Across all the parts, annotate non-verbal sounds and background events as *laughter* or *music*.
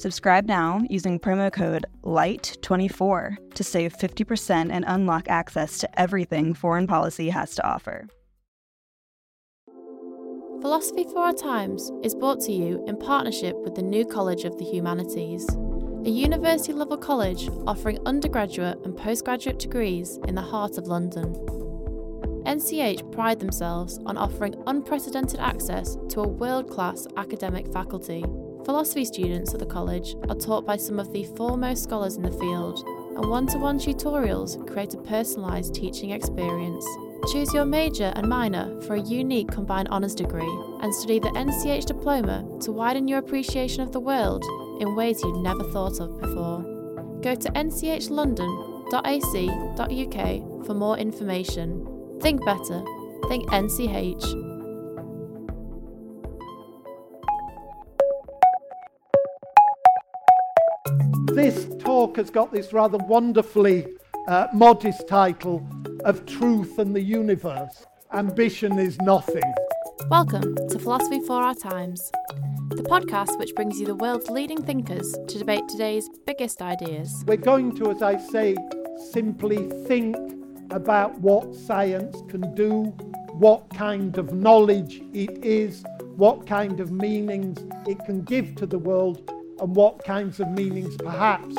Subscribe now using promo code LIGHT24 to save 50% and unlock access to everything foreign policy has to offer. Philosophy for Our Times is brought to you in partnership with the New College of the Humanities, a university level college offering undergraduate and postgraduate degrees in the heart of London. NCH pride themselves on offering unprecedented access to a world class academic faculty. Philosophy students at the college are taught by some of the foremost scholars in the field, and one to one tutorials create a personalised teaching experience. Choose your major and minor for a unique combined honours degree and study the NCH diploma to widen your appreciation of the world in ways you'd never thought of before. Go to nchlondon.ac.uk for more information. Think better. Think NCH. This talk has got this rather wonderfully uh, modest title of Truth and the Universe. Ambition is nothing. Welcome to Philosophy for Our Times, the podcast which brings you the world's leading thinkers to debate today's biggest ideas. We're going to, as I say, simply think about what science can do, what kind of knowledge it is, what kind of meanings it can give to the world, and what kinds of meanings perhaps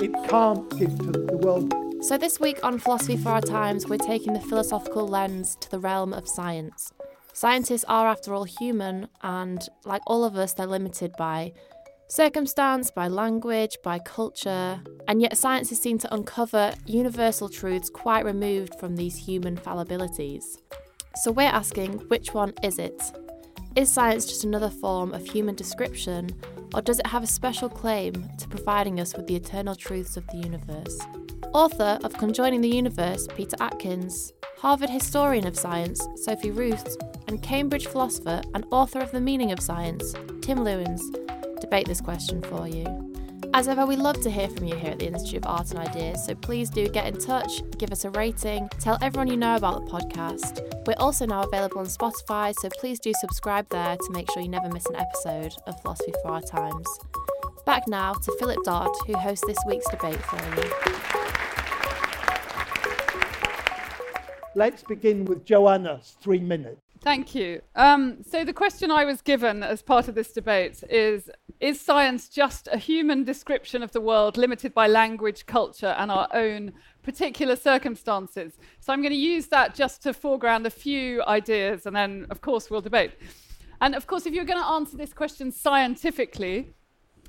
it can't give to the world. So, this week on Philosophy for Our Times, we're taking the philosophical lens to the realm of science. Scientists are, after all, human, and like all of us, they're limited by circumstance, by language, by culture, and yet science is seen to uncover universal truths quite removed from these human fallibilities. So, we're asking which one is it? Is science just another form of human description, or does it have a special claim to providing us with the eternal truths of the universe? Author of Conjuring the Universe, Peter Atkins, Harvard historian of science, Sophie Roos, and Cambridge philosopher and author of The Meaning of Science, Tim Lewens, debate this question for you. As ever, we love to hear from you here at the Institute of Art and Ideas, so please do get in touch, give us a rating, tell everyone you know about the podcast. We're also now available on Spotify, so please do subscribe there to make sure you never miss an episode of Philosophy for Our Times. Back now to Philip Dodd, who hosts this week's debate for you. Let's begin with Joanna's three minutes. Thank you. Um, so, the question I was given as part of this debate is Is science just a human description of the world limited by language, culture, and our own particular circumstances? So, I'm going to use that just to foreground a few ideas, and then, of course, we'll debate. And, of course, if you're going to answer this question scientifically,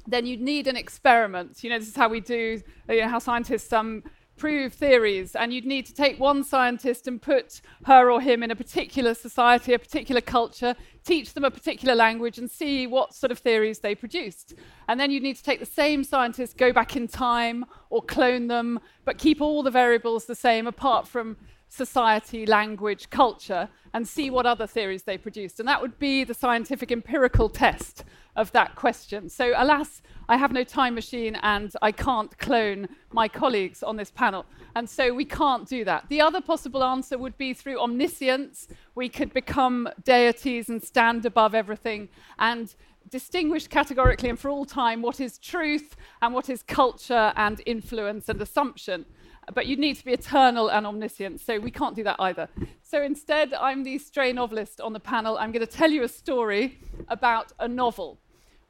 then you'd need an experiment. You know, this is how we do, you know, how scientists um, prove theories, and you'd need to take one scientist and put her or him in a particular society, a particular culture, teach them a particular language, and see what sort of theories they produced. And then you'd need to take the same scientist, go back in time, or clone them, but keep all the variables the same apart from society, language, culture, and see what other theories they produced. And that would be the scientific empirical test of that question. So, alas, I have no time machine and I can't clone my colleagues on this panel. And so we can't do that. The other possible answer would be through omniscience. We could become deities and stand above everything and distinguish categorically and for all time what is truth and what is culture and influence and assumption but you need to be eternal and omniscient, so we can't do that either. So instead, I'm the stray novelist on the panel. I'm going to tell you a story about a novel,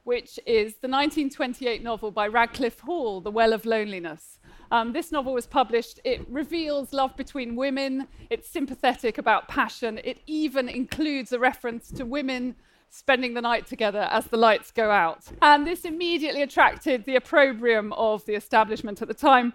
which is the 1928 novel by Radcliffe Hall, The Well of Loneliness. Um, this novel was published. It reveals love between women. It's sympathetic about passion. It even includes a reference to women spending the night together as the lights go out. And this immediately attracted the opprobrium of the establishment at the time.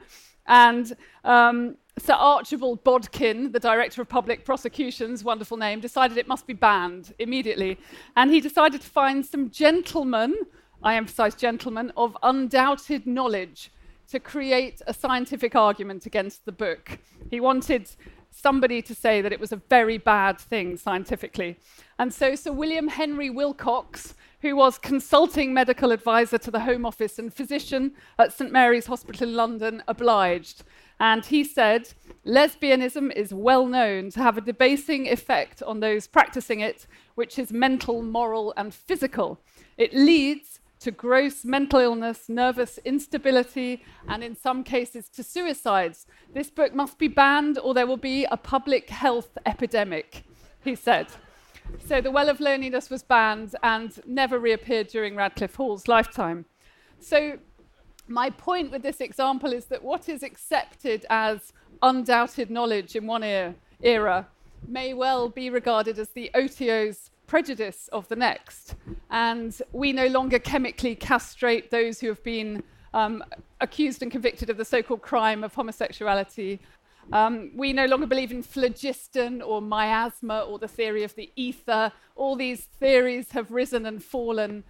And um, Sir Archibald Bodkin, the Director of Public Prosecutions, wonderful name, decided it must be banned immediately. And he decided to find some gentlemen, I emphasize gentlemen, of undoubted knowledge to create a scientific argument against the book. He wanted somebody to say that it was a very bad thing scientifically. And so Sir William Henry Wilcox, who was consulting medical advisor to the Home Office and physician at St Mary's Hospital in London, obliged. And he said, lesbianism is well known to have a debasing effect on those practicing it, which is mental, moral, and physical. It leads to gross mental illness, nervous instability, and in some cases to suicides. This book must be banned or there will be a public health epidemic, he said. So The Well of Loneliness was banned and never reappeared during Radcliffe Hall's lifetime. So my point with this example is that what is accepted as undoubted knowledge in one era may well be regarded as the OTO's prejudice of the next. And we no longer chemically castrate those who have been um, accused and convicted of the so called crime of homosexuality. Um, we no longer believe in phlogiston or miasma or the theory of the ether. All these theories have risen and fallen.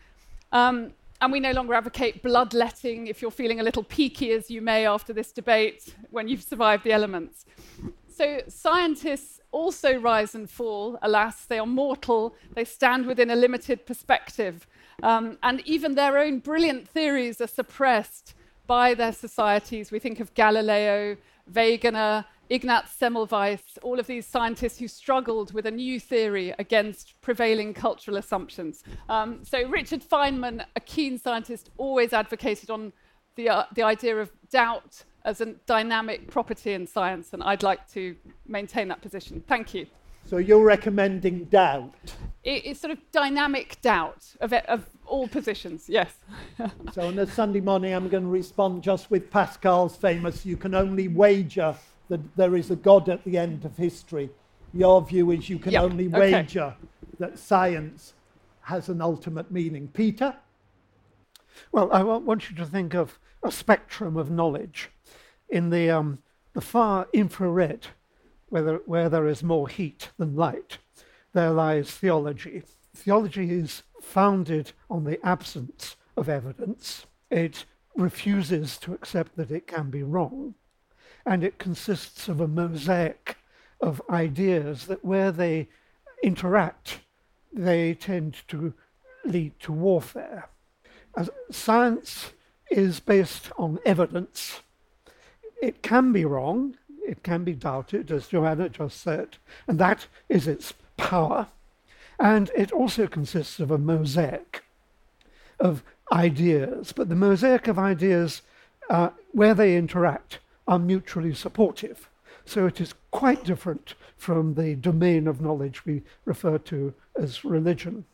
Um, and we no longer advocate bloodletting if you're feeling a little peaky, as you may after this debate, when you've survived the elements. So scientists also rise and fall, alas, they are mortal, they stand within a limited perspective. Um, and even their own brilliant theories are suppressed by their societies. We think of Galileo, Wegener, Ignaz Semmelweis, all of these scientists who struggled with a new theory against prevailing cultural assumptions. Um, so Richard Feynman, a keen scientist, always advocated on the, uh, the idea of doubt as a dynamic property in science, and I'd like to maintain that position. Thank you. So you're recommending doubt? It, it's sort of dynamic doubt of, it, of all positions, yes. *laughs* so on a Sunday morning, I'm going to respond just with Pascal's famous, you can only wager that there is a God at the end of history. Your view is you can yep. only wager okay. that science has an ultimate meaning. Peter? Well, I want you to think of a spectrum of knowledge in the, um, the far infrared, where there, where there is more heat than light, there lies theology. Theology is founded on the absence of evidence. It refuses to accept that it can be wrong. And it consists of a mosaic of ideas that, where they interact, they tend to lead to warfare. As science is based on evidence, it can be wrong, it can be doubted, as Joanna just said, and that is its power. And it also consists of a mosaic of ideas, but the mosaic of ideas, uh, where they interact, are mutually supportive. So it is quite different from the domain of knowledge we refer to as religion.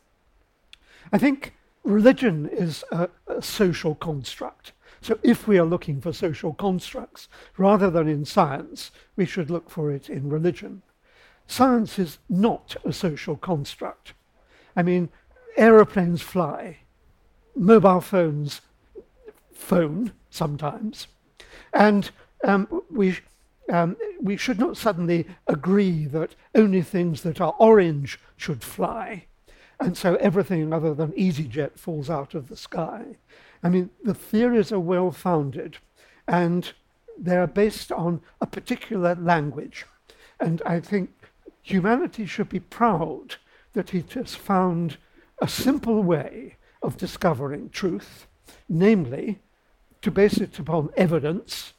I think religion is a, a social construct. So if we are looking for social constructs, rather than in science, we should look for it in religion. Science is not a social construct. I mean, aeroplanes fly, mobile phones phone sometimes, and um, we, um, we should not suddenly agree that only things that are orange should fly, and so everything other than EasyJet falls out of the sky. I mean, the theories are well founded and they're based on a particular language. And I think humanity should be proud that it has found a simple way of discovering truth, namely, to base it upon evidence,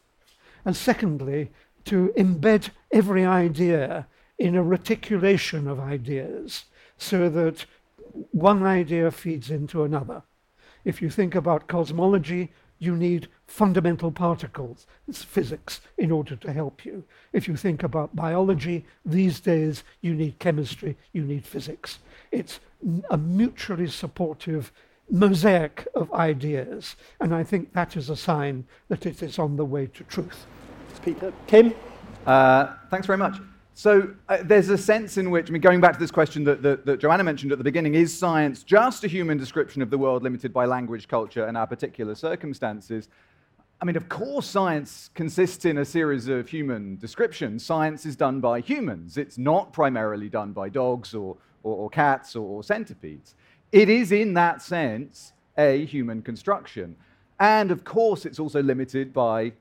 and secondly, to embed every idea in a reticulation of ideas so that one idea feeds into another. If you think about cosmology, you need fundamental particles, it's physics, in order to help you. If you think about biology, these days you need chemistry, you need physics. It's a mutually supportive mosaic of ideas. And I think that is a sign that it is on the way to truth. Peter. Kim? Uh, thanks very much. So uh, there's a sense in which, I mean, going back to this question that, that, that, Joanna mentioned at the beginning, is science just a human description of the world limited by language, culture, and our particular circumstances? I mean, of course, science consists in a series of human descriptions. Science is done by humans. It's not primarily done by dogs or, or, or cats or, or centipedes. It is, in that sense, a human construction. And of course, it's also limited by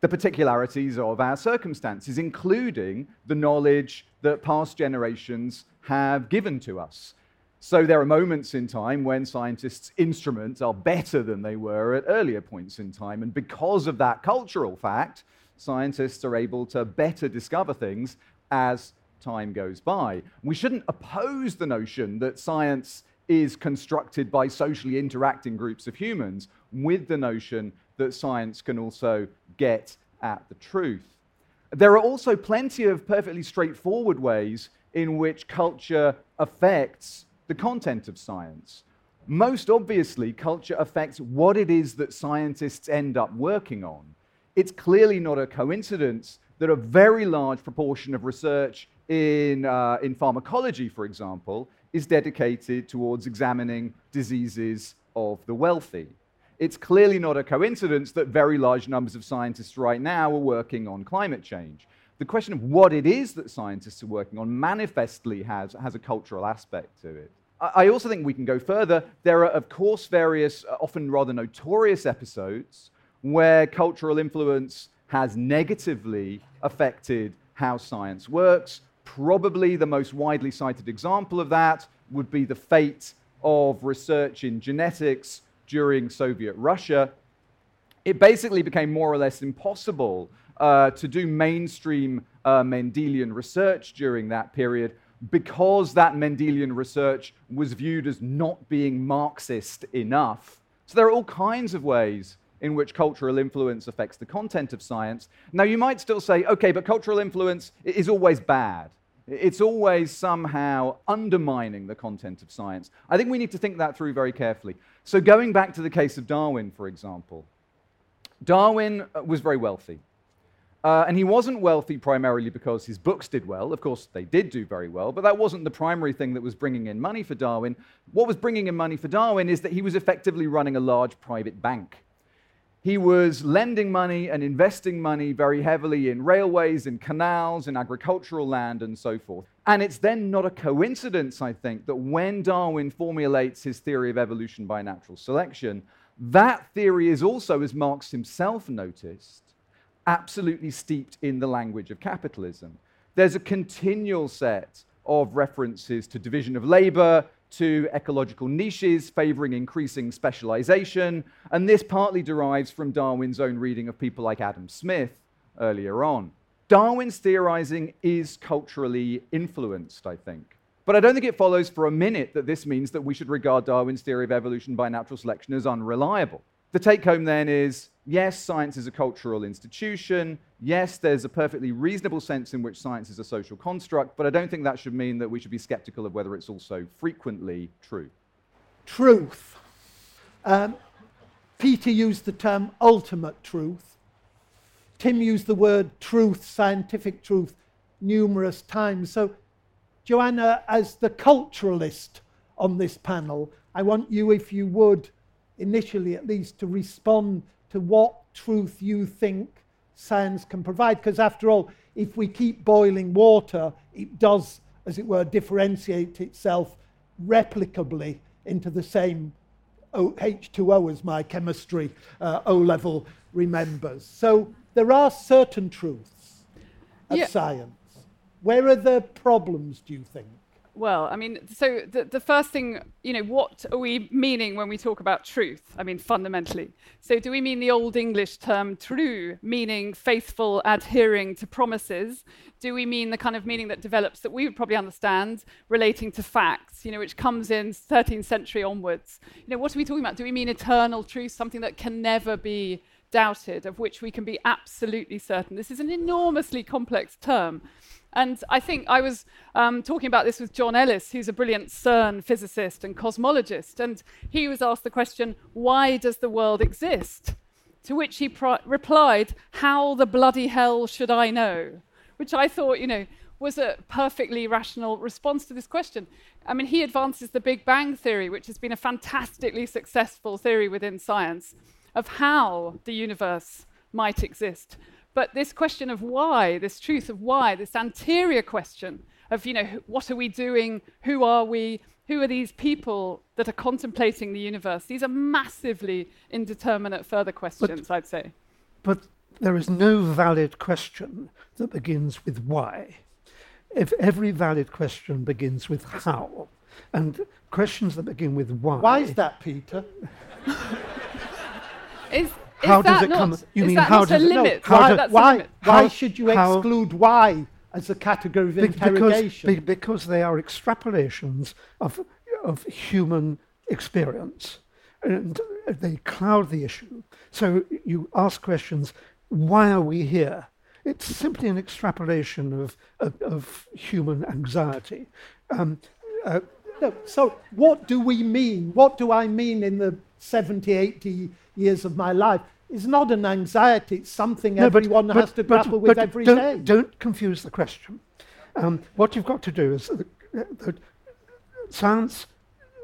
the particularities of our circumstances, including the knowledge that past generations have given to us. So there are moments in time when scientists' instruments are better than they were at earlier points in time. And because of that cultural fact, scientists are able to better discover things as time goes by. We shouldn't oppose the notion that science is constructed by socially interacting groups of humans with the notion that science can also get at the truth. There are also plenty of perfectly straightforward ways in which culture affects the content of science. Most obviously, culture affects what it is that scientists end up working on. It's clearly not a coincidence that a very large proportion of research in, uh, in pharmacology, for example, is dedicated towards examining diseases of the wealthy. It's clearly not a coincidence that very large numbers of scientists right now are working on climate change. The question of what it is that scientists are working on manifestly has, has a cultural aspect to it. I also think we can go further. There are, of course, various, uh, often rather notorious episodes where cultural influence has negatively affected how science works. Probably the most widely cited example of that would be the fate of research in genetics during Soviet Russia. It basically became more or less impossible uh, to do mainstream uh, Mendelian research during that period because that Mendelian research was viewed as not being Marxist enough. So there are all kinds of ways in which cultural influence affects the content of science. Now, you might still say, okay, but cultural influence is always bad. It's always somehow undermining the content of science. I think we need to think that through very carefully. So, going back to the case of Darwin, for example, Darwin was very wealthy. Uh, and he wasn't wealthy primarily because his books did well. Of course, they did do very well, but that wasn't the primary thing that was bringing in money for Darwin. What was bringing in money for Darwin is that he was effectively running a large private bank. He was lending money and investing money very heavily in railways, in canals, in agricultural land, and so forth. And it's then not a coincidence, I think, that when Darwin formulates his theory of evolution by natural selection, that theory is also, as Marx himself noticed, absolutely steeped in the language of capitalism. There's a continual set of references to division of labor, to ecological niches favoring increasing specialization, and this partly derives from Darwin's own reading of people like Adam Smith earlier on. Darwin's theorizing is culturally influenced, I think. But I don't think it follows for a minute that this means that we should regard Darwin's theory of evolution by natural selection as unreliable. The take home then is yes, science is a cultural institution. Yes, there's a perfectly reasonable sense in which science is a social construct, but I don't think that should mean that we should be skeptical of whether it's also frequently true. Truth. Um, Peter used the term ultimate truth. Tim used the word truth, scientific truth, numerous times. So, Joanna, as the culturalist on this panel, I want you, if you would, initially at least, to respond to what truth you think science can provide. Because after all, if we keep boiling water, it does, as it were, differentiate itself replicably into the same H2O as my chemistry uh, O level remembers. So there are certain truths of yeah. science. Where are the problems, do you think? Well, I mean, so the, the first thing, you know, what are we meaning when we talk about truth? I mean, fundamentally. So, do we mean the Old English term true, meaning faithful, adhering to promises? Do we mean the kind of meaning that develops that we would probably understand relating to facts, you know, which comes in 13th century onwards? You know, what are we talking about? Do we mean eternal truth, something that can never be doubted, of which we can be absolutely certain? This is an enormously complex term. And I think I was um, talking about this with John Ellis, who's a brilliant CERN physicist and cosmologist. And he was asked the question, why does the world exist? To which he replied, how the bloody hell should I know? Which I thought, you know, was a perfectly rational response to this question. I mean, he advances the Big Bang theory, which has been a fantastically successful theory within science of how the universe might exist. But this question of why, this truth of why, this anterior question of, you know, what are we doing? Who are we? Who are these people that are contemplating the universe? These are massively indeterminate further questions, but, I'd say. But there is no valid question that begins with why. If every valid question begins with how, and questions that begin with why. Why is that, Peter? is, how does it not, come? You mean how does it? No, why, do, why, why should you how, exclude why as a category of interrogation? Because, be, because they are extrapolations of of human experience, and they cloud the issue. So you ask questions: Why are we here? It's simply an extrapolation of of, of human anxiety. Um, uh, no, so what do we mean? What do I mean in the 70, 80 years of my life is not an anxiety. It's something no, everyone but, has but, to grapple but, with every don't, day. don't, confuse the question. Um, what you've got to do is that science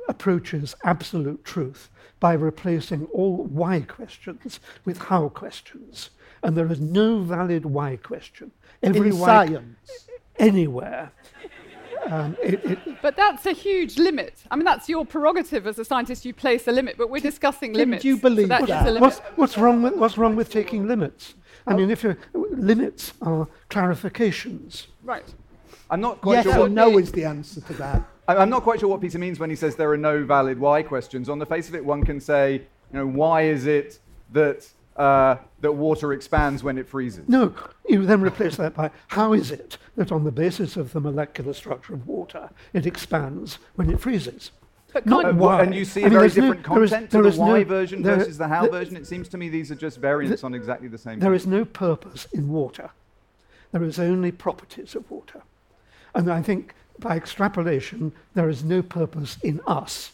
approaches absolute truth by replacing all why questions with how questions. And there is no valid why question. Every In why science. Anywhere um, it, it, but that's a huge limit. I mean, that's your prerogative as a scientist. You place a limit, but we're discussing did limits. you believe so that? that? What's, what's, wrong with, what's wrong with taking limits? I mean, if you limits are clarifications. Right. I'm not quite yes sure. or no is the answer to that. I'm not quite sure what Peter means when he says there are no valid why questions. On the face of it, one can say, you know, why is it that uh, that water expands when it freezes. No, you then replace that by how is it that on the basis of the molecular structure of water, it expands when it freezes? Not uh, why. And you see I a mean, very different no, content to the why no, version there, versus the how there, version. It seems to me these are just variants the, on exactly the same There thing. is no purpose in water. There is only properties of water. And I think by extrapolation, there is no purpose in us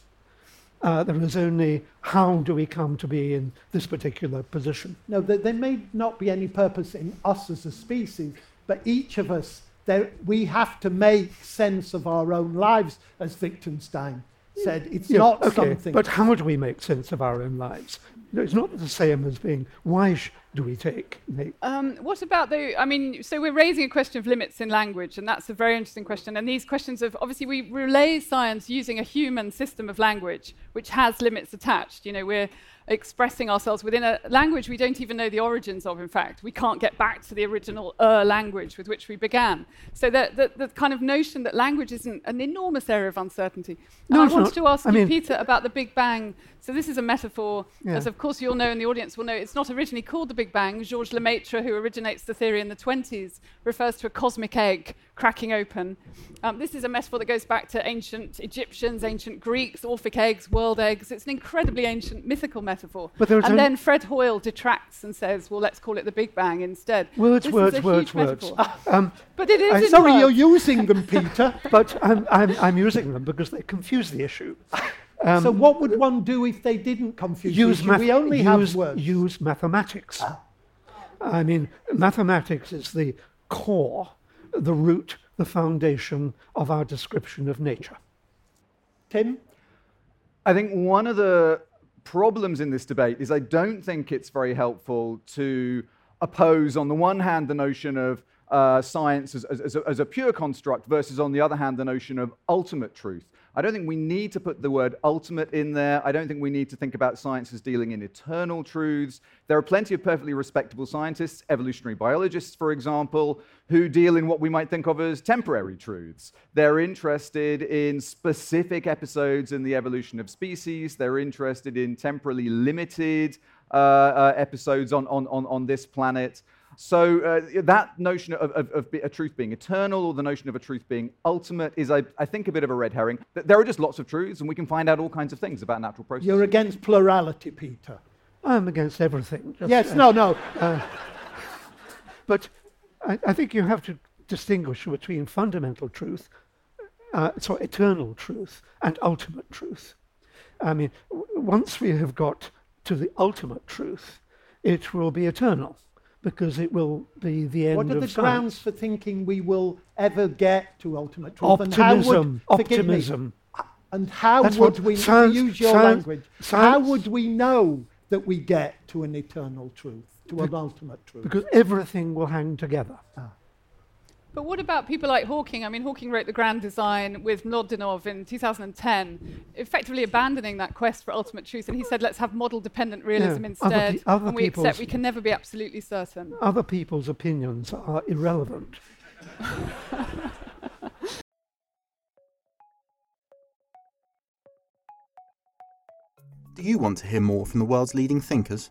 uh, there is only how do we come to be in this particular position. No, there, there may not be any purpose in us as a species, but each of us, there, we have to make sense of our own lives, as Wittgenstein said. It's yeah, not okay, something. But how do we make sense of our own lives? It's not the same as being why sh- do we take? Um, what about the? I mean, so we're raising a question of limits in language, and that's a very interesting question. And these questions of obviously we relay science using a human system of language, which has limits attached. You know, we're expressing ourselves within a language we don't even know the origins of, in fact. We can't get back to the original uh, language with which we began. So the, the, the, kind of notion that language isn't an enormous area of uncertainty. No, and I wanted not. to ask I you, mean, Peter, about the Big Bang. So this is a metaphor, yeah. as of course you'll know and the audience will know, it's not originally called the Big Bang. Georges Lemaitre, who originates the theory in the 20s, refers to a cosmic egg cracking open. Um, this is a metaphor that goes back to ancient Egyptians, ancient Greeks, Orphic eggs, world eggs. It's an incredibly ancient mythical metaphor. And then Fred Hoyle detracts and says, well, let's call it the Big Bang instead. Words, this words, words, words. *laughs* Um, *laughs* but it is. I'm sorry, you're using them, *laughs* Peter. but I'm, I'm, I'm using them because they confuse the issue. Um, so what would one do if they didn't confuse use the issue? We only use, have words. Use mathematics. Ah. I mean, mathematics is the core the root, the foundation of our description of nature. Tim? I think one of the problems in this debate is I don't think it's very helpful to oppose, on the one hand, the notion of uh, science as, as, as, a, as, a, pure construct versus, on the other hand, the notion of ultimate truth. I don't think we need to put the word ultimate in there. I don't think we need to think about science as dealing in eternal truths. There are plenty of perfectly respectable scientists, evolutionary biologists, for example, who deal in what we might think of as temporary truths. They're interested in specific episodes in the evolution of species, they're interested in temporally limited uh, uh, episodes on, on, on, on this planet. So uh, that notion of, of, of, a truth being eternal or the notion of a truth being ultimate is, I, I, think, a bit of a red herring. There are just lots of truths, and we can find out all kinds of things about natural processes. You're against plurality, Peter. I'm against everything. Just, yes, uh, no, no. Uh, *laughs* but I, I, think you have to distinguish between fundamental truth, uh, sorry, eternal truth, and ultimate truth. I mean, w- once we have got to the ultimate truth, it will be eternal because it will be the end What are the science. grounds for thinking we will ever get to ultimate truth? And how Optimism. me, Optimism. and how That's would we, science- use your science- language, how would we know that we get to an eternal truth, to an ultimate truth? Because everything will hang together. Ah. But what about people like Hawking? I mean, Hawking wrote The Grand Design with Mlodinow in 2010, effectively abandoning that quest for ultimate truth. And he said, let's have model dependent realism Yeah, other instead. pe- other and we accept we can never be absolutely certain. Other people's opinions are irrelevant. *laughs* Do you want to hear more from the world's leading thinkers?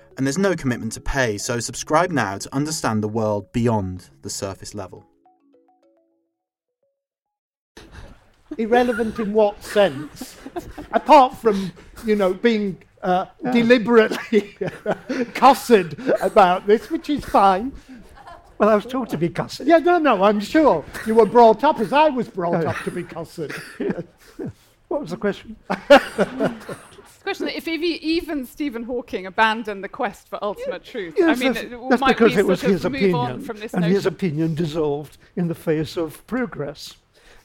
and there's no commitment to pay, so subscribe now to understand the world beyond the surface level. Irrelevant in what sense? Apart from, you know, being uh, deliberately *laughs* cussed about this, which is fine. Well, I was taught to be cussed. Yeah, no, no, I'm sure you were brought up as I was brought up to be cussed. *laughs* What was the question? *laughs* The question if even Stephen Hawking abandoned the quest for ultimate truth. Yes, I mean, that's, it- that's might because we it was sort of his move opinion, on from this and notion? his opinion dissolved in the face of progress.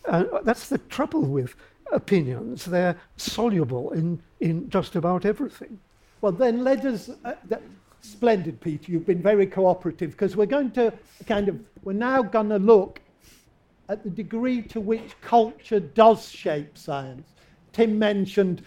Uh, that's the trouble with opinions; they're soluble in, in just about everything. Well, then let us. Uh, th- splendid, Peter. You've been very cooperative because we're going to kind of. We're now going to look at the degree to which culture does shape science. Tim mentioned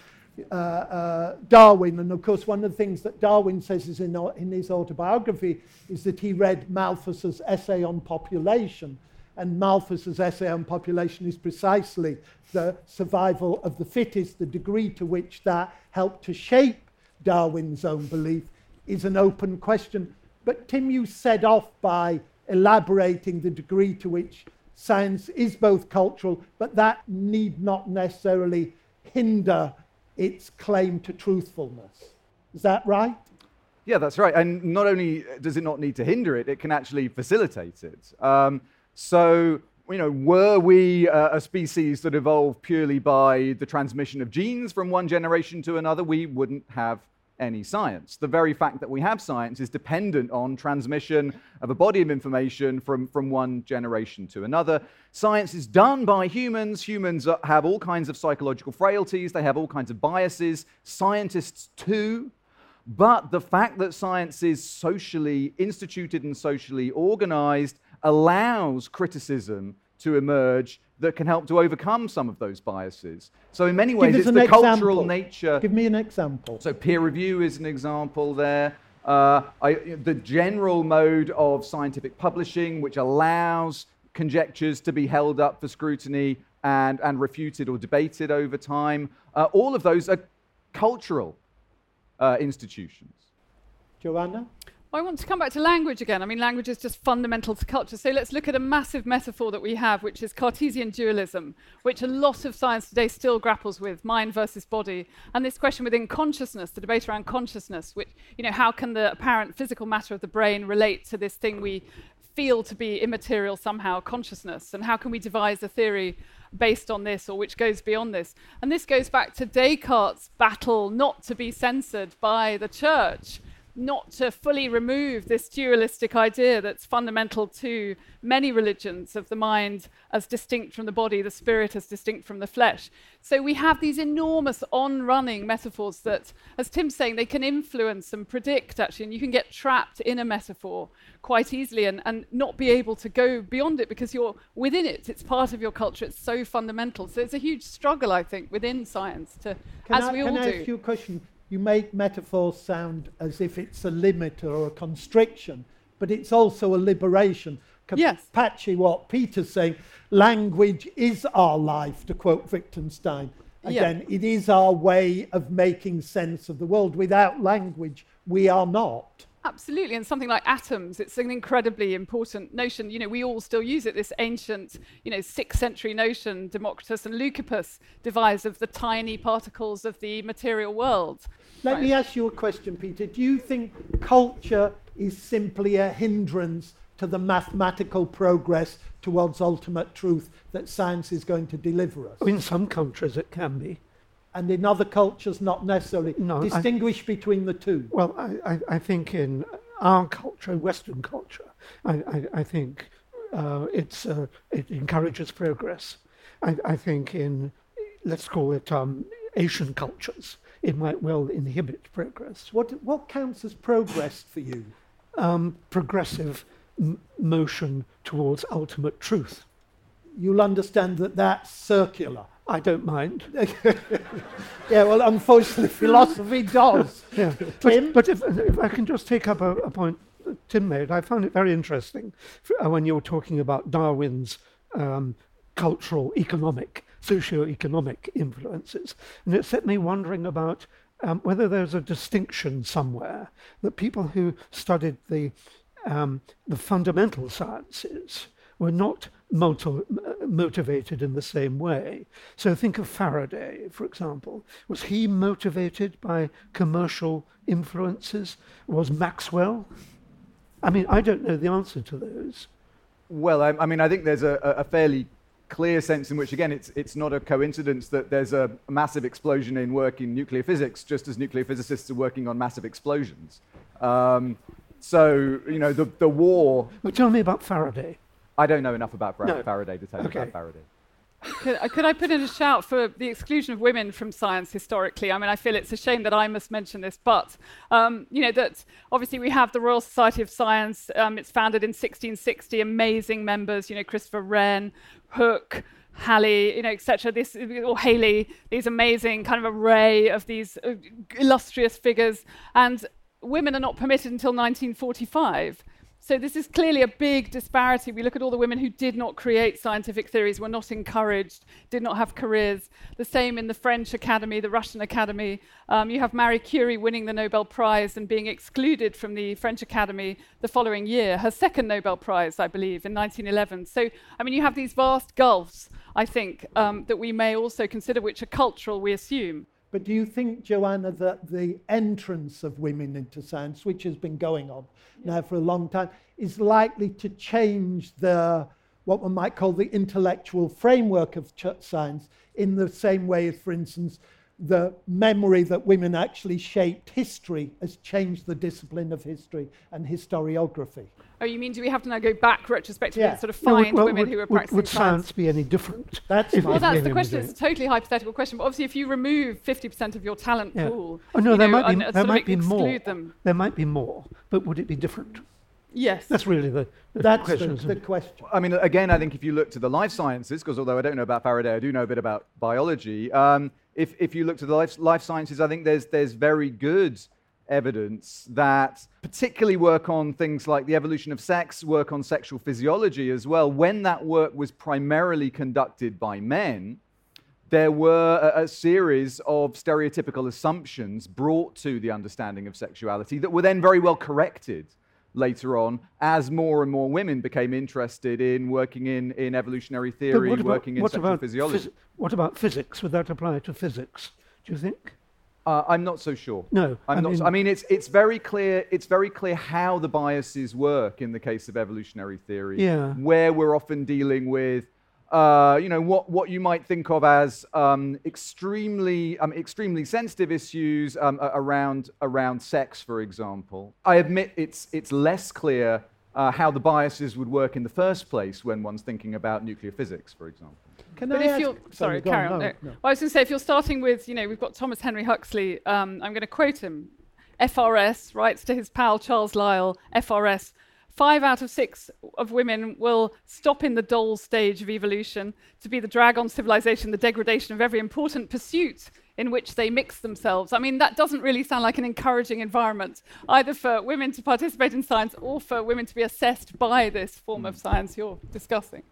uh, uh, Darwin, and of course, one of the things that Darwin says is in, in his autobiography is that he read Malthus's essay on population. And Malthus's essay on population is precisely the survival of the fittest, the degree to which that helped to shape Darwin's own belief is an open question. But Tim, you set off by elaborating the degree to which science is both cultural, but that need not necessarily hinder its claim to truthfulness. Is that right? Yeah, that's right. And not only does it not need to hinder it, it can actually facilitate it. Um, so, you know, were we uh, a species that evolved purely by the transmission of genes from one generation to another, we wouldn't have any science. The very fact that we have science is dependent on transmission of a body of information from, from one generation to another. Science is done by humans. Humans have all kinds of psychological frailties, they have all kinds of biases. Scientists, too. But the fact that science is socially instituted and socially organized allows criticism to emerge that can help to overcome some of those biases. So, in many ways, it's the cultural nature. Give me an example. So, peer review is an example there. Uh, I, the general mode of scientific publishing, which allows conjectures to be held up for scrutiny and, and refuted or debated over time, uh, all of those are cultural uh, institutions. Joanna? I want to come back to language again. I mean, language is just fundamental to culture. So let's look at a massive metaphor that we have, which is Cartesian dualism, which a lot of science today still grapples with mind versus body. And this question within consciousness, the debate around consciousness, which, you know, how can the apparent physical matter of the brain relate to this thing we feel to be immaterial somehow, consciousness? And how can we devise a theory based on this or which goes beyond this? And this goes back to Descartes' battle not to be censored by the church not to fully remove this dualistic idea that's fundamental to many religions of the mind as distinct from the body, the spirit as distinct from the flesh. So we have these enormous on running metaphors that, as Tim's saying, they can influence and predict actually, and you can get trapped in a metaphor quite easily and, and not be able to go beyond it because you're within it. It's part of your culture, it's so fundamental. So it's a huge struggle, I think, within science to, Can as I, we can all I do. ask you a question? You make metaphors sound as if it's a limit or a constriction, but it's also a liberation. Yes. patchy what Peter's saying. Language is our life, to quote Wittgenstein. Yeah. Again, it is our way of making sense of the world. Without language, we are not. Absolutely, and something like atoms, it's an incredibly important notion. You know, we all still use it. This ancient, you know, sixth century notion, Democritus and Leucippus devised of the tiny particles of the material world. Let me ask you a question, Peter. Do you think culture is simply a hindrance to the mathematical progress towards ultimate truth that science is going to deliver us? In some countries, it can be. And in other cultures, not necessarily. No, I- Distinguish between the two. Well, I, I, I think in our culture, Western culture, I, I, I think uh, it's, uh, it encourages progress. I, I think in, let's call it um, Asian cultures, it might well inhibit progress. What, what counts as progress for you? Um, progressive m- motion towards ultimate truth. You'll understand that that's circular. I don't mind. *laughs* Yeah, well, unfortunately, philosophy does. *laughs* Yeah. Tim? But, but if, if I can just take up a, a point Tim made, I found it very interesting f- uh, when you were talking about Darwin's um, cultural, economic, socio-economic influences. And it set me wondering about um, whether there's a distinction somewhere that people who studied the, um, the fundamental sciences were not motivated in the same way. So think of Faraday, for example. Was he motivated by commercial influences? Was Maxwell? I mean, I don't know the answer to those. Well, I, I mean, I think there's a a fairly clear sense in which, again, it's, it's not a coincidence that there's a massive explosion in work in nuclear physics, just as nuclear physicists are working on massive explosions. Um, so, you know, the, the war, But tell me about Faraday. I don't know enough about Fra- No. Faraday to tell you Okay. about Faraday. Could, uh, could I put in a shout for the exclusion of women from science historically? I mean, I feel it's a shame that I must mention this, but um, you know that obviously we have the Royal Society of Science. Um, it's founded in 1660. Amazing members, you know, Christopher Wren, Hooke. Halley, you know, etc. This or Haley, these amazing kind of array of these uh, illustrious figures, and women are not permitted until 1945. So this is clearly a big disparity. We look at all the women who did not create scientific theories, were not encouraged, did not have careers. The same in the French Academy, the Russian Academy. Um, you have Marie Curie winning the Nobel Prize and being excluded from the French Academy the following year, her second Nobel Prize, I believe, in 1911. So, I mean, you have these vast gulfs, I think, um, that we may also consider, which are cultural, we assume. But do you think, Joanna, that the entrance of women into science, which has been going on now for a long time, is likely to change the what one might call the intellectual framework of ch- science in the same way as, for instance, the memory that women actually shaped history has changed the discipline of history and historiography? Oh, you mean do we have to now go back retrospectively Yeah. and sort of No, find well, women would, who were would- practicing would science? science be any different? That's. Well, that's the question. It's a totally hypothetical question. But obviously, if you remove 50% of your talent Yeah. pool, Oh no, there know, might be uh, there might be more. them. There might be more, but would it be different? Yes. That's really the, the That's question. the, the question. I mean, again, I think if you look to the life sciences, because although I don't know about Faraday, I do know a bit about biology. Um, if, if you look to the life, life sciences, I think there's, there's very good evidence that, particularly work on things like the evolution of sex, work on sexual physiology as well, when that work was primarily conducted by men, there were a, a series of stereotypical assumptions brought to the understanding of sexuality that were then very well corrected later on as more and more women became interested in working in, in evolutionary theory, about, working in what sexual about physiology. phys- what about physics? Would that apply to physics? Do you think? Uh, I'm not so sure. No, I'm I not. so- I mean, it's it's very clear. It's very clear how the biases work in the case of evolutionary theory. Yeah. Where we're often dealing with, uh, you know, what what you might think of as um, extremely um, extremely sensitive issues um, around around sex, for example. I admit it's it's less clear. Uh, how the biases would work in the first place when one's thinking about nuclear physics, for example. Can But I if ask- you're sorry, go carry on. no, no. no. Well, I was going to say, if you're starting with, you know, we've got Thomas Henry Huxley. Um, I'm going to quote him. FRS writes to his pal Charles Lyell. FRS five out of six of women will stop in the dull stage of evolution to be the drag on civilization, the degradation of every important pursuit in which they mix themselves. I mean, that doesn't really sound like an encouraging environment, either for women to participate in science or for women to be assessed by this form of hmm. science you're discussing.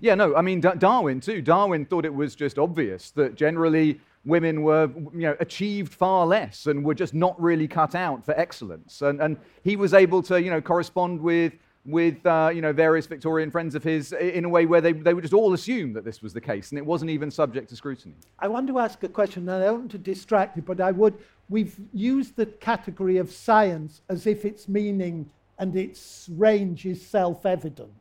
Yeah, no, I mean, D- Darwin too. Darwin thought it was just obvious that generally women were, you know, achieved far less and were just not really cut out for excellence. And, and he was able to, you know, correspond with with uh, you know various Victorian friends of his in a way where they, they would just all assume that this was the case and it wasn't even subject to scrutiny. I want to ask a question, and I don't want to distract you, but I would. We've used the category of science as if its meaning and its range is self-evident,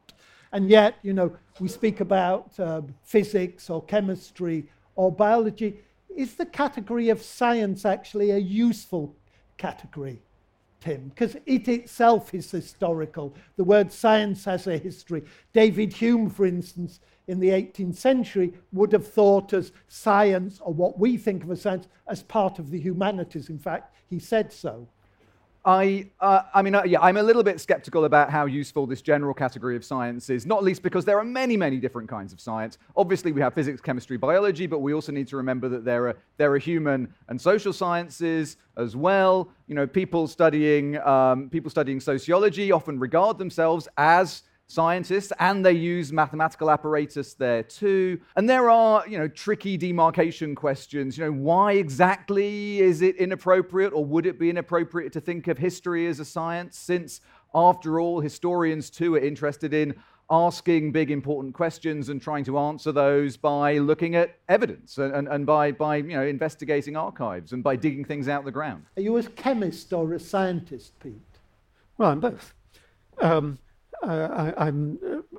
and yet you know we speak about uh, physics or chemistry or biology. Is the category of science actually a useful category? Tim, because it itself is historical. The word science has a history. David Hume, for instance, in the 18th century, would have thought as science, or what we think of as science, as part of the humanities. In fact, he said so. I, uh, I mean, uh, yeah, I'm a little bit skeptical about how useful this general category of science is, not least because there are many, many different kinds of science. Obviously, we have physics, chemistry, biology, but we also need to remember that there are, there are human and social sciences as well. You know, people studying, um, people studying sociology often regard themselves as scientists and they use mathematical apparatus there too and there are you know tricky demarcation questions you know why exactly is it inappropriate or would it be inappropriate to think of history as a science since after all historians too are interested in asking big important questions and trying to answer those by looking at evidence and, and, and by, by you know investigating archives and by digging things out of the ground Are you a chemist or a scientist, Pete? Well, I'm both. Um, I, am I'm, uh,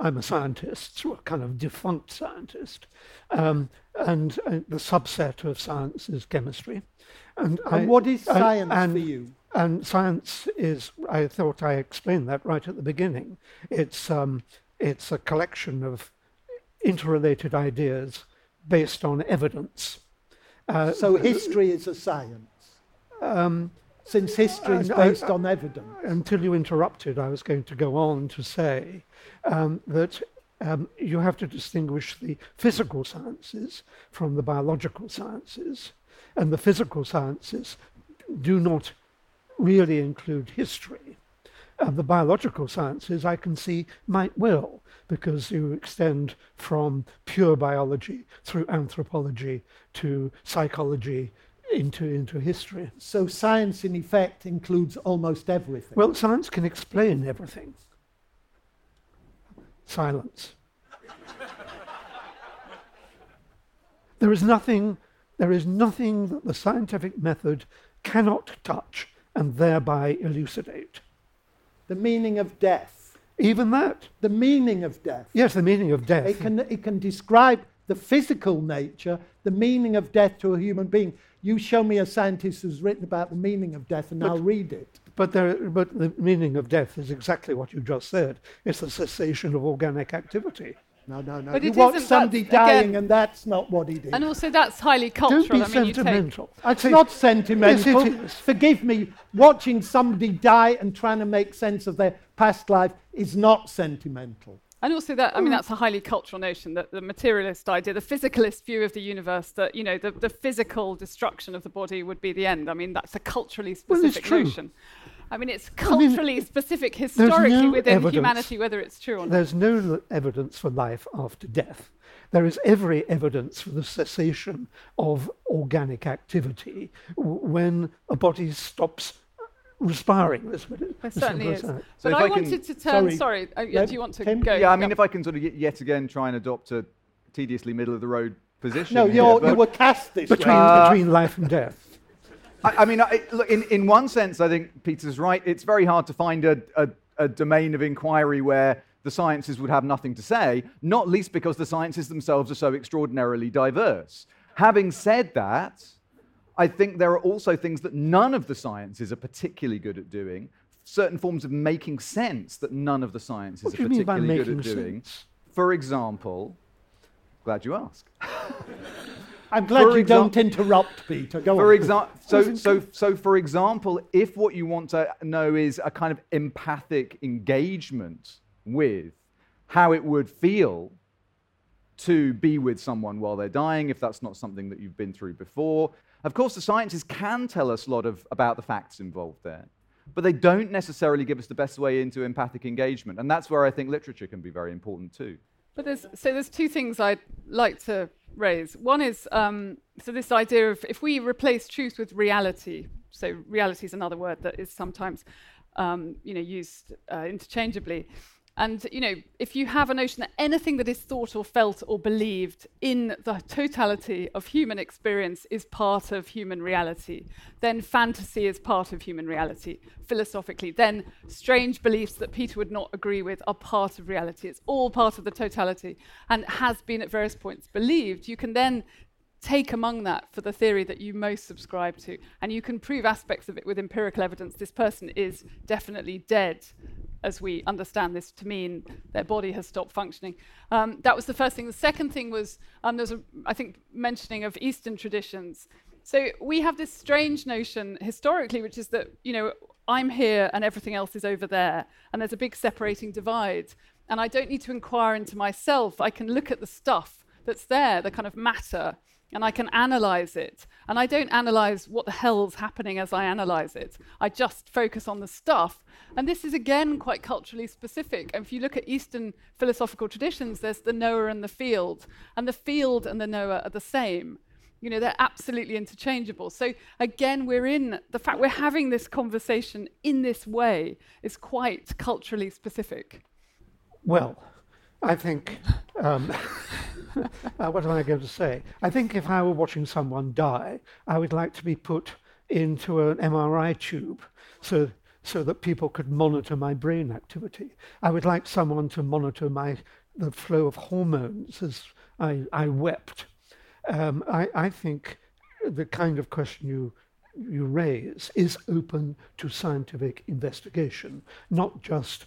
I'm a scientist, so a kind of defunct scientist, um, and uh, the subset of science is chemistry. And, and I, what is science and, for you? And science is, I thought I explained that right at the beginning. It's, um, it's a collection of interrelated ideas based on evidence. Uh, so history is a science. Um, since history is based I, on evidence. Until you interrupted, I was going to go on to say um, that um, you have to distinguish the physical sciences from the biological sciences, and the physical sciences do not really include history. Uh, the biological sciences, I can see, might well, because you extend from pure biology through anthropology to psychology into, into history. So science, in effect, includes almost everything. Well, science can explain everything. Silence. there is nothing, there is nothing that the scientific method cannot touch and thereby elucidate. The meaning of death. Even that. The meaning of death. Yes, the meaning of death. It can, it can describe the physical nature, the meaning of death to a human being. You show me a scientist who's written about the meaning of death, and but, I'll read it. But, there, but the meaning of death is exactly what you just said. It's the cessation of organic activity. No, no, no. But you watch somebody dying, again, and that's not what he did. And also, that's highly cultural. Don't be I mean, sentimental. It's not sentimental. Yes, Forgive me. Watching somebody die and trying to make sense of their past life is not sentimental. And also that, I mean, mm. that's a highly cultural notion that the materialist idea, the physicalist view of the universe, that, you know, the, the physical destruction of the body would be the end. I mean, that's a culturally specific well, notion. I mean, it's culturally I mean, specific historically no within evidence. humanity, whether it's true or not. There's no evidence for life after death. There is every evidence for the cessation of organic activity when a body stops respiring. This, it certainly is. So but I, I wanted to turn. Sorry, sorry uh, yeah, do you want to Tim? go? Yeah, I mean, if I can sort of yet again try and adopt a tediously middle of the road position. No, you're, you were cast this between, uh, between life and death. I, I mean, I, look, in, in one sense, I think Peter's right. It's very hard to find a, a, a domain of inquiry where the sciences would have nothing to say, not least because the sciences themselves are so extraordinarily diverse. Having said that, I think there are also things that none of the sciences are particularly good at doing, certain forms of making sense that none of the sciences what are particularly good at doing. Sense? For example, glad you asked. *laughs* I'm glad For you exam- don't interrupt, Peter. Go For on. example, *laughs* so, so, so for example, if what you want to know is a kind of empathic engagement with how it would feel to be with someone while they're dying, if that's not something that you've been through before, of course, the scientists can tell us a lot of, about the facts involved there, but they don't necessarily give us the best way into empathic engagement. And that's where I think literature can be very important too. But there's, so there's two things I'd like to raise. One is um, so this idea of if we replace truth with reality. So reality is another word that is sometimes um, you know used uh, interchangeably. And you know, if you have a notion that anything that is thought or felt or believed in the totality of human experience is part of human reality, then fantasy is part of human reality philosophically. Then strange beliefs that Peter would not agree with are part of reality. It's all part of the totality and has been at various points believed. You can then take among that for the theory that you most subscribe to, and you can prove aspects of it with empirical evidence. This person is definitely dead, as we understand this to mean their body has stopped functioning. Um, that was the first thing. The second thing was um, there's a, I think, mentioning of Eastern traditions. So we have this strange notion historically, which is that you know I'm here and everything else is over there, and there's a big separating divide. And I don't need to inquire into myself. I can look at the stuff that's there, the kind of matter, and I can analyze it. And I don't analyze what the hell's happening as I analyze it. I just focus on the stuff. And this is again quite culturally specific. And if you look at Eastern philosophical traditions, there's the knower and the field. And the field and the knower are the same. You know, they're absolutely interchangeable. So again, we're in the fact we're having this conversation in this way is quite culturally specific. Well, I think. Um, *laughs* *laughs* uh, what am I going to say? I think if I were watching someone die, I would like to be put into an MRI tube so, so that people could monitor my brain activity. I would like someone to monitor my, the flow of hormones as I, I wept. Um, I, I think the kind of question you you raise is open to scientific investigation, not just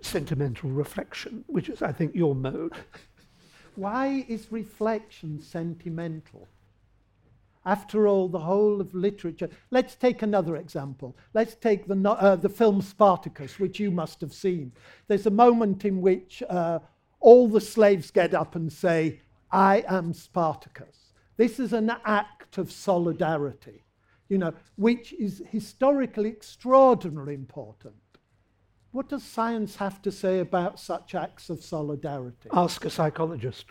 sentimental reflection, which is, I think, your mode. Why is reflection sentimental? After all, the whole of literature. Let's take another example. Let's take the, uh, the film Spartacus, which you must have seen. There's a moment in which uh, all the slaves get up and say, I am Spartacus. This is an act of solidarity, you know, which is historically extraordinarily important. What does science have to say about such acts of solidarity? Ask a psychologist.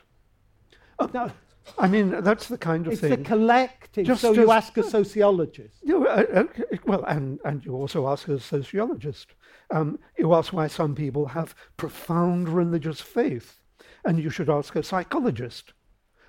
No, I mean, that's the kind of it's thing. a collective, Just- so you ask a sociologist. You uh, uh, well, and, and you also ask a sociologist. Um, you ask why some people have profound religious faith, and you should ask a psychologist.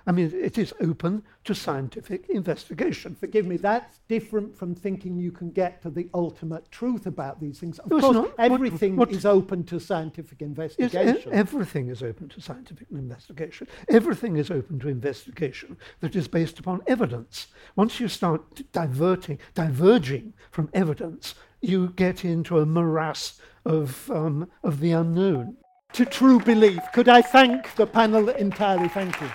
I mean, it is open to scientific investigation. Forgive me, that's different from thinking you can get to the ultimate truth about these things. Of No, course, not. What- everything what- is open to scientific investigation. everything is open to scientific investigation. Everything is open to investigation that is based upon evidence. Once you start diverting, diverging from evidence, you get into a morass of, um, of the unknown. to true belief. Could I thank the panel entirely? Thank you.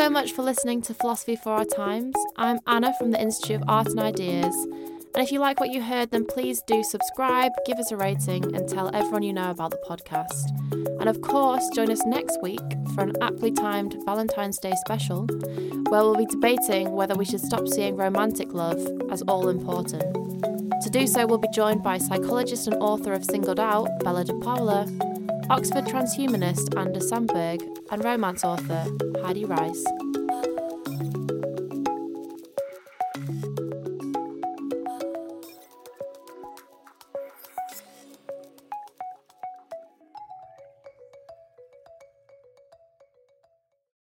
So much for listening to Philosophy for Our Times. I'm Anna from the Institute of Art and Ideas. And if you like what you heard, then please do subscribe, give us a rating, and tell everyone you know about the podcast. And of course, join us next week for an aptly timed Valentine's Day special, where we'll be debating whether we should stop seeing romantic love as all important. To do so, we'll be joined by psychologist and author of Singled Out, Bella DePaulo, Oxford transhumanist Anders Sandberg, and romance author Heidi Rice.